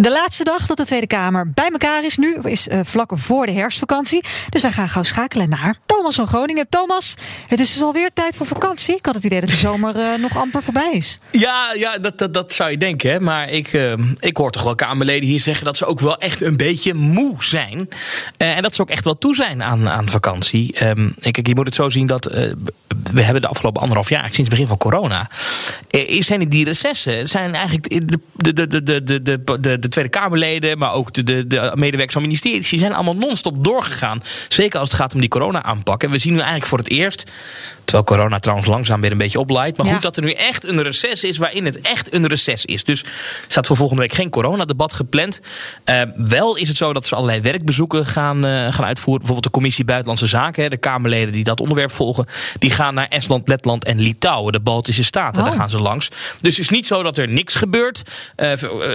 De laatste dag dat de Tweede Kamer bij elkaar is nu, is uh, vlak voor de herfstvakantie. Dus wij gaan gauw schakelen naar Thomas van Groningen. Thomas, het is dus alweer tijd voor vakantie. Ik had het idee dat de zomer uh, nog amper voorbij is. Ja, ja dat, dat, zou je denken. Hè? Maar ik, uh, ik hoor toch wel Kamerleden hier zeggen dat ze ook wel echt een beetje moe zijn. en dat ze ook echt wel toe zijn aan, aan vakantie. Um, kijk, je moet het zo zien dat we hebben de afgelopen anderhalf jaar, sinds het begin van corona, zijn die recessen zijn eigenlijk de, de, de, de, de, de, de Tweede Kamerleden, maar ook de, de, de medewerkers van ministeries, die zijn allemaal non-stop doorgegaan. Zeker als het gaat om die corona-aanpak. En we zien nu eigenlijk voor het eerst, terwijl corona trouwens langzaam weer een beetje opleidt, maar goed dat er nu echt een reces is waarin het echt een reces is. Dus staat voor volgende week geen coronadebat gepland. Uh, wel is het zo dat ze allerlei werkbezoeken gaan, uh, gaan uitvoeren. Bijvoorbeeld de Commissie Buitenlandse Zaken, de Kamerleden die dat onderwerp volgen, die gaan naar Estland, Letland en Litouwen, de Baltische Staten. Oh. Daar gaan ze langs. Dus het is niet zo dat er niks gebeurt. Uh,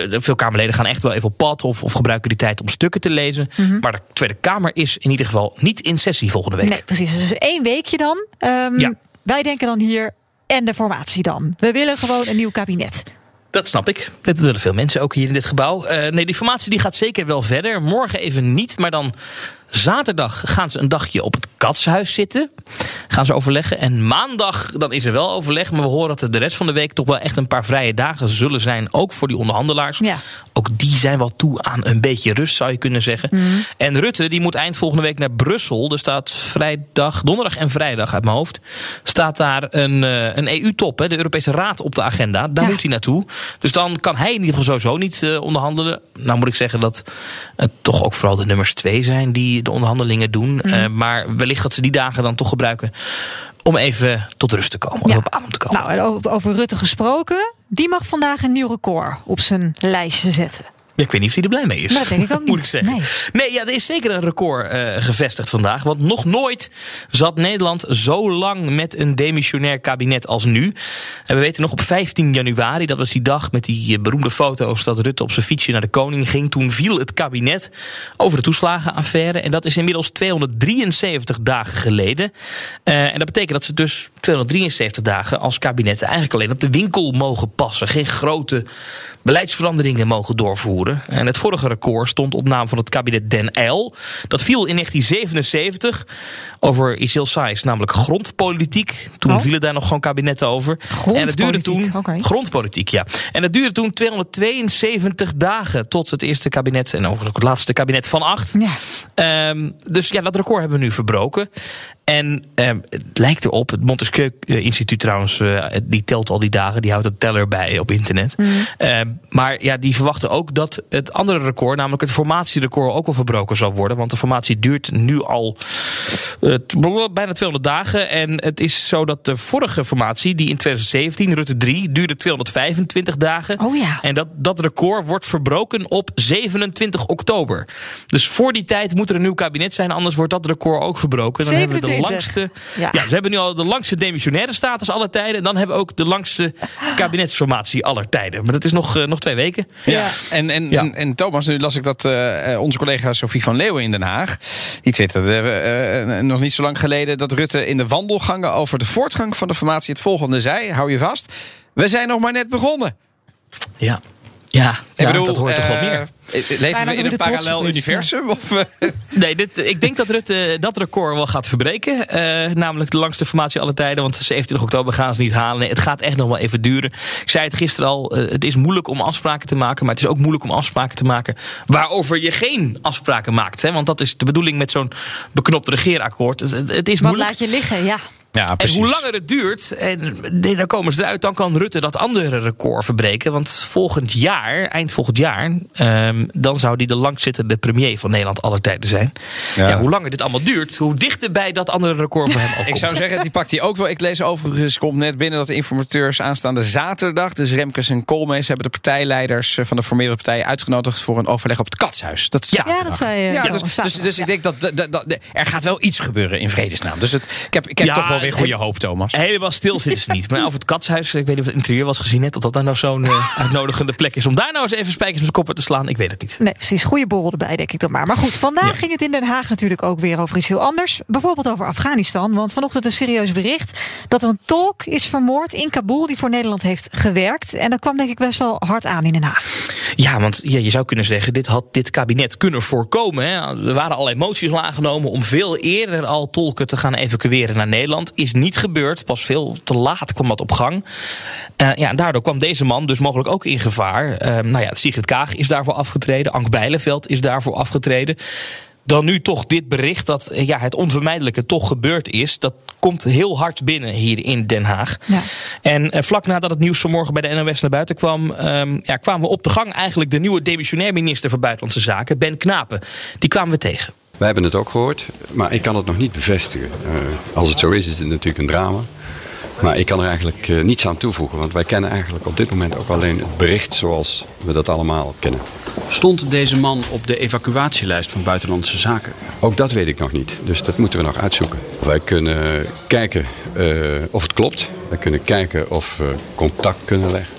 veel Kamerleden gaan echt wel even op pad of, of gebruiken die tijd om stukken te lezen. Mm -hmm. Maar de Tweede Kamer is in ieder geval niet in sessie volgende week. Nee, precies. Dus één weekje dan. Um, ja. Wij denken dan hier en de formatie dan. We willen gewoon een nieuw kabinet. Dat snap ik. Dat willen veel mensen ook hier in dit gebouw. Uh, nee, die formatie die gaat zeker wel verder. Morgen even niet, maar dan Zaterdag gaan ze een dagje op het katshuis zitten. Gaan ze overleggen. En maandag dan is er wel overleg. Maar we horen dat er de rest van de week toch wel echt een paar vrije dagen zullen zijn. Ook voor die onderhandelaars. Ja. Ook die zijn wel toe aan een beetje rust, zou je kunnen zeggen. Mm. En Rutte die moet eind volgende week naar Brussel. Er staat vrijdag, donderdag en vrijdag uit mijn hoofd. Staat daar een, uh, een EU-top, de Europese Raad, op de agenda. Daar Ja. moet hij naartoe. Dus dan kan hij in ieder geval sowieso niet uh, onderhandelen. Nou moet ik zeggen dat het toch ook vooral de nummers twee zijn die de onderhandelingen doen. Mm. Uh, maar wellicht dat ze die dagen dan toch gebruiken om even tot rust te komen. Om Ja. op adem te komen. Nou, en over, over Rutte gesproken. Die mag vandaag een nieuw record op zijn lijstje zetten. Ik weet niet of hij er blij mee is. Maar dat denk ik ook niet. Moet ik zeggen. Nee. Nee, ja, er is zeker een record eh, gevestigd vandaag. Want nog nooit zat Nederland zo lang met een demissionair kabinet als nu. En we weten nog op 15 januari, dat was die dag met die eh, beroemde foto's dat Rutte op zijn fietsje naar de koning ging. Toen viel het kabinet over de toeslagenaffaire. En dat is inmiddels 273 dagen geleden. Eh, en dat betekent dat ze dus 273 dagen als kabinet eigenlijk alleen op de winkel mogen passen. Geen grote beleidsveranderingen mogen doorvoeren. En het vorige record stond op naam van het kabinet Den Uyl. Dat viel in 1977 over iets heel saais, namelijk grondpolitiek. Toen Oh. vielen daar nog gewoon kabinetten over. En het duurde toen Grondpolitiek, ja. En het duurde toen 272 dagen tot het eerste kabinet en overigens ook het laatste kabinet van acht. Ja. Ehm, dus ja, dat record hebben we nu verbroken. En ehm, het lijkt erop, het Montesquieu-instituut trouwens, eh, die telt al die dagen, die houdt een teller bij op internet. Ehm, maar ja, die verwachten ook dat het andere record, namelijk het formatierecord, ook wel verbroken zal worden. Want de formatie duurt nu al eh, bijna 200 dagen. En het is zo dat de vorige formatie, die in 2017, Rutte 3, duurde 225 dagen. Oh ja. En dat, dat record wordt verbroken op 27 oktober. Dus voor die tijd moet er een nieuw kabinet zijn, anders wordt dat record ook verbroken. Dan hebben we de 27. langste. Ja. Ja. ze hebben nu al de langste demissionaire status aller tijden. En dan hebben we ook de langste kabinetsformatie aller tijden. Maar dat is nog, eh, nog twee weken. Ja. En, en, Ja. En, en Thomas, nu las ik dat eh, eh, onze collega Sophie van Leeuwen in Den Haag... die twitterde eh, nog niet zo lang geleden... dat Rutte in de wandelgangen over de voortgang van de formatie... het volgende zei, hou je vast... we zijn nog maar net begonnen. Ja, ja, Ik ja bedoel, dat hoort toch wel eh, meer. Leven Bijna we in een de trots parallel universum? Of, eh, Nee, dit, ik denk dat Rutte dat record wel gaat verbreken. Eh, namelijk de langste formatie aller tijden. Want 27 oktober gaan ze niet halen. Nee, het gaat echt nog wel even duren. Ik zei het gisteren al. eh, het is moeilijk om afspraken te maken. Maar het is ook moeilijk om afspraken te maken. waarover je geen afspraken maakt. Hè? Want dat is de bedoeling met zo'n beknopt regeerakkoord. Het, het, het is Wat moeilijk. laat je liggen, ja. Ja, En hoe langer het duurt, en dan komen ze eruit, dan kan Rutte dat andere record verbreken. Want volgend jaar, eind volgend jaar, ehm, dan zou hij de langzittende premier van Nederland aller tijden zijn. Ja. Ja. hoe langer dit allemaal duurt, hoe dichter bij dat andere record voor hem ook Ik zou zeggen, die pakt hij ook wel. Ik lees overigens, komt net binnen dat de informateurs aanstaande zaterdag... dus Remkes en Koolmees hebben de partijleiders eh, van de formerende partijen... uitgenodigd voor een overleg op het Katshuis. Dat is Ja. zaterdag. Ja, dat zei je. Ja, Ja, dus, dus, dus ja. ik denk dat, dat, dat- dat- er gaat wel iets gebeuren in vredesnaam. Dus het, ik heb, ik heb Ja, toch wel weer goede hoop, Thomas. Helemaal stil zitten ze niet. Maar over het katshuis, ik weet niet of het interieur was gezien net, of dat daar nou zo'n uh, uitnodigende plek is om daar nou eens even spijkers op de koppen te slaan, ik weet het niet. Nee, precies. Goede borrel erbij, denk ik dan maar. Maar goed, vandaag ging het in Den Haag natuurlijk ook weer over iets heel anders. Bijvoorbeeld over Afghanistan. Want vanochtend een serieus bericht dat er een tolk is vermoord in Kabul die voor Nederland heeft gewerkt. En dat kwam denk ik best wel hard aan in Den Haag. Ja, want ja, je zou kunnen zeggen, dit had dit kabinet kunnen voorkomen. Hè. Er waren allerlei moties al aangenomen om veel eerder al tolken te gaan evacueren naar Nederland. Is niet gebeurd. Pas veel te laat kwam dat op gang. Uh, ja, en daardoor kwam deze man dus mogelijk ook in gevaar. Uh, nou ja, Sigrid Kaag is daarvoor afgetreden. Ank Bijleveld is daarvoor afgetreden dan nu toch dit bericht dat ja, het onvermijdelijke toch gebeurd is. Dat komt heel hard binnen hier in Den Haag. Ja. En vlak nadat het nieuws vanmorgen bij de NOS naar buiten kwam, um, ja, kwamen we op de gang eigenlijk de nieuwe demissionair minister van Buitenlandse Zaken, Ben Knapen. Die kwamen we tegen. Wij hebben het ook gehoord, maar ik kan het nog niet bevestigen. Uh, als het zo is, is het natuurlijk een drama. Maar ik kan er eigenlijk uh, niets aan toevoegen, want wij kennen eigenlijk op dit moment ook alleen het bericht zoals we dat allemaal kennen. Stond deze man op de evacuatielijst van Buitenlandse Zaken? Ook dat weet ik nog niet, dus dat moeten we nog uitzoeken. Wij kunnen kijken uh, of het klopt. Wij kunnen kijken of we contact kunnen leggen.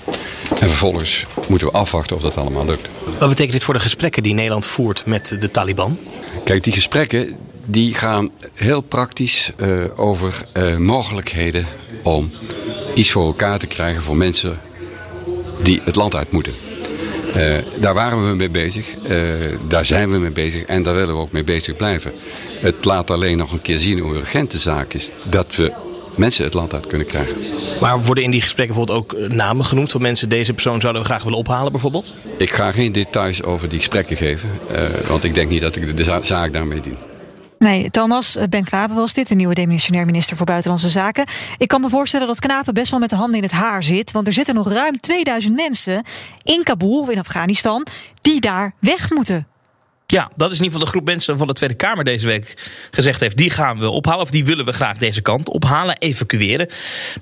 En vervolgens moeten we afwachten of dat allemaal lukt. Wat betekent dit voor de gesprekken die Nederland voert met de Taliban? Kijk, die gesprekken die gaan heel praktisch uh, over uh, mogelijkheden om iets voor elkaar te krijgen voor mensen die het land uit moeten. Uh, daar waren we mee bezig, daar zijn we mee bezig en daar willen we ook mee bezig blijven. Het laat alleen nog een keer zien hoe urgent de zaak is dat we mensen het land uit kunnen krijgen. Maar worden in die gesprekken bijvoorbeeld ook namen genoemd van mensen deze persoon zouden we graag willen ophalen bijvoorbeeld? Ik ga geen details over die gesprekken geven, want ik denk niet dat ik de zaak daarmee dien. Nee, Thomas, Ben Knapen was dit, de nieuwe demissionair minister voor Buitenlandse Zaken. Ik kan me voorstellen dat Knapen best wel met de handen in het haar zit. Want er zitten nog ruim 2000 mensen in Kabul of in Afghanistan die daar weg moeten. Ja, dat is in ieder geval de groep mensen van de Tweede Kamer deze week gezegd heeft. Die gaan we ophalen, of die willen we graag deze kant ophalen, evacueren.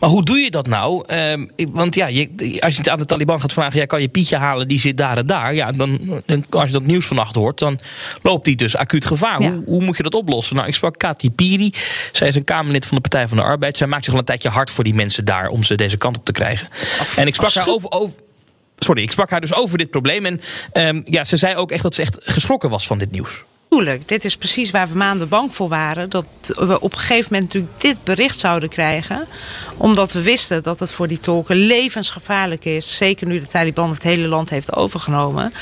Maar hoe doe je dat nou? Uh, want ja, je, als je het aan de Taliban gaat vragen, ja, kan je Pietje halen, die zit daar en daar. Ja, dan, als je dat nieuws vannacht hoort, dan loopt die dus acuut gevaar. Ja. Hoe, hoe, moet je dat oplossen? Nou, ik sprak Kati Piri. Zij is een Kamerlid van de Partij van de Arbeid. Zij maakt zich al een tijdje hard voor die mensen daar om ze deze kant op te krijgen. Af, en ik sprak haar over, over sorry, ik sprak haar dus over dit probleem. En um, ja, ze zei ook echt dat ze echt geschrokken was van dit nieuws. Dit is precies waar we maanden bang voor waren. Dat we op een gegeven moment natuurlijk dit bericht zouden krijgen. Omdat we wisten dat het voor die tolken levensgevaarlijk is. Zeker nu de Taliban het hele land heeft overgenomen.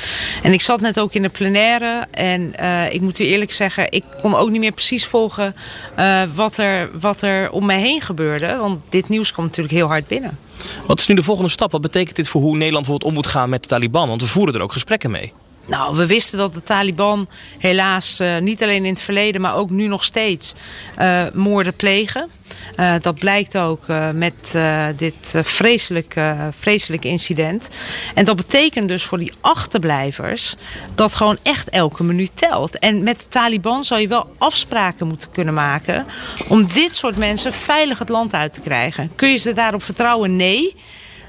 En ik zat net ook in de plenaire. En uh, ik moet u eerlijk zeggen, ik kon ook niet meer precies volgen uh, wat, er, wat er om mij heen gebeurde. Want dit nieuws kwam natuurlijk heel hard binnen. Wat is nu de volgende stap? Wat betekent dit voor hoe Nederland bijvoorbeeld om moet gaan met de Taliban? Want we voeren er ook gesprekken mee. Nou, we wisten dat de Taliban helaas uh, niet alleen in het verleden, maar ook nu nog steeds uh, moorden plegen. Uh, dat blijkt ook met dit vreselijke, vreselijke incident. En dat betekent dus voor die achterblijvers dat gewoon echt elke minuut telt. En met de Taliban zou je wel afspraken moeten kunnen maken om dit soort mensen veilig het land uit te krijgen. Kun je ze daarop vertrouwen? Nee.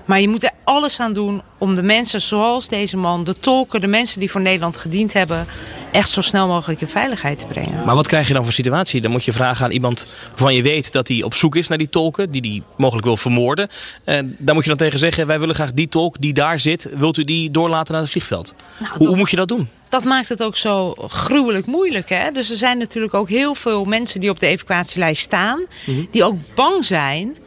Maar je moet er alles aan doen om de mensen zoals deze man, de tolken, de mensen die voor Nederland gediend hebben, echt zo snel mogelijk in veiligheid te brengen. Maar wat krijg je dan voor situatie? Dan moet je vragen aan iemand waarvan je weet dat hij op zoek is naar die tolken, die die mogelijk wil vermoorden. En daar moet je dan tegen zeggen: wij willen graag die tolk die daar zit, wilt u die doorlaten naar het vliegveld? Nou, hoe, hoe moet je dat doen? dat maakt het ook zo gruwelijk moeilijk. Hè? Dus er zijn natuurlijk ook heel veel mensen die op de evacuatielijst staan, mm -hmm. die ook bang zijn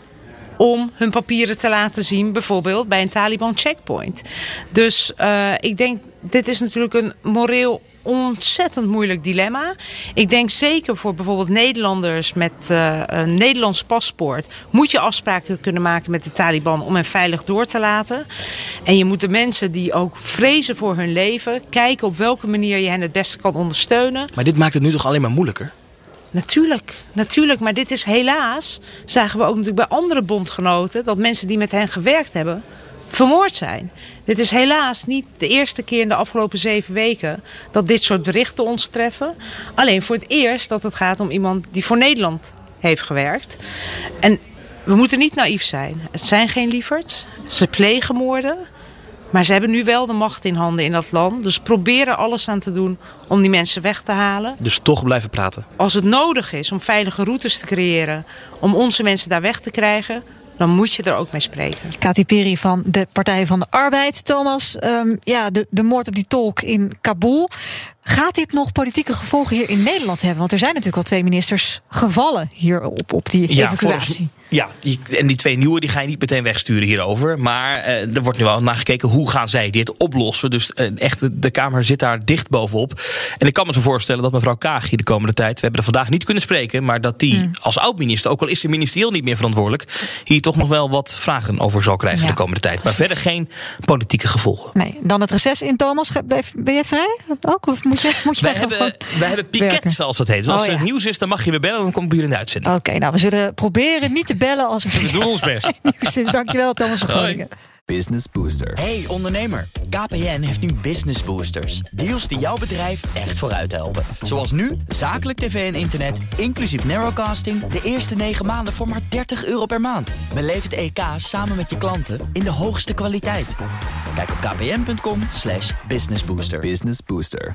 om hun papieren te laten zien, bijvoorbeeld bij een Taliban checkpoint. Dus uh, ik denk, dit is natuurlijk een moreel ontzettend moeilijk dilemma. Ik denk zeker voor bijvoorbeeld Nederlanders met uh, een Nederlands paspoort... moet je afspraken kunnen maken met de Taliban om hen veilig door te laten. En je moet de mensen die ook vrezen voor hun leven... kijken op welke manier je hen het beste kan ondersteunen. Maar dit maakt het nu toch alleen maar moeilijker? Natuurlijk, natuurlijk. Maar dit is helaas, zagen we ook natuurlijk bij andere bondgenoten... dat mensen die met hen gewerkt hebben, vermoord zijn. Dit is helaas niet de eerste keer in de afgelopen zeven weken... dat dit soort berichten ons treffen. Alleen voor het eerst dat het gaat om iemand die voor Nederland heeft gewerkt. En we moeten niet naïef zijn. Het zijn geen lieverds. Ze plegen moorden. Maar ze hebben nu wel de macht in handen in dat land. Dus proberen alles aan te doen om die mensen weg te halen. Dus toch blijven praten. Als het nodig is om veilige routes te creëren, om onze mensen daar weg te krijgen, dan moet je er ook mee spreken. Kati Piri van de Partij van de Arbeid. Thomas, um, ja, de, de moord op die tolk in Kabul. Gaat dit nog politieke gevolgen hier in Nederland hebben? Want er zijn natuurlijk al twee ministers gevallen hier op, op die Ja, evacuatie. Ja, die- en die twee nieuwe die ga je niet meteen wegsturen hierover. Maar eh, er wordt nu al naar gekeken hoe gaan zij dit oplossen. Dus eh, echt, de- Kamer zit daar dicht bovenop. En ik kan me zo voorstellen dat mevrouw Kaag hier de komende tijd... we hebben er vandaag niet kunnen spreken... maar dat die Hmm. als oud-minister, ook al is ze ministerieel niet meer verantwoordelijk... hier toch nog wel wat vragen over zal krijgen Ja, de komende tijd. Maar verder geen politieke gevolgen. Nee, dan het reces in Thomas. Ben- jij vrij ook? Of moet je, moet je Wij hebben, wij hebben piket, werken? zoals dat heet. Dus als Oh, er nieuws is, dan mag je me bellen... dan kom ik bij jullie in de uitzending. Oké, nou we zullen proberen niet te bellen als er We doen ons best. nieuws is. Dankjewel Thomas van. Groningen. Business Booster. Hey ondernemer, KPN heeft nu Business Boosters. Deals die jouw bedrijf echt vooruit helpen. Zoals nu, zakelijk tv en internet, inclusief narrowcasting... de eerste 9 maanden voor maar 30 euro per maand. Beleef het EK samen met je klanten in de hoogste kwaliteit. Kijk op kpn.com businessbooster. Business Booster.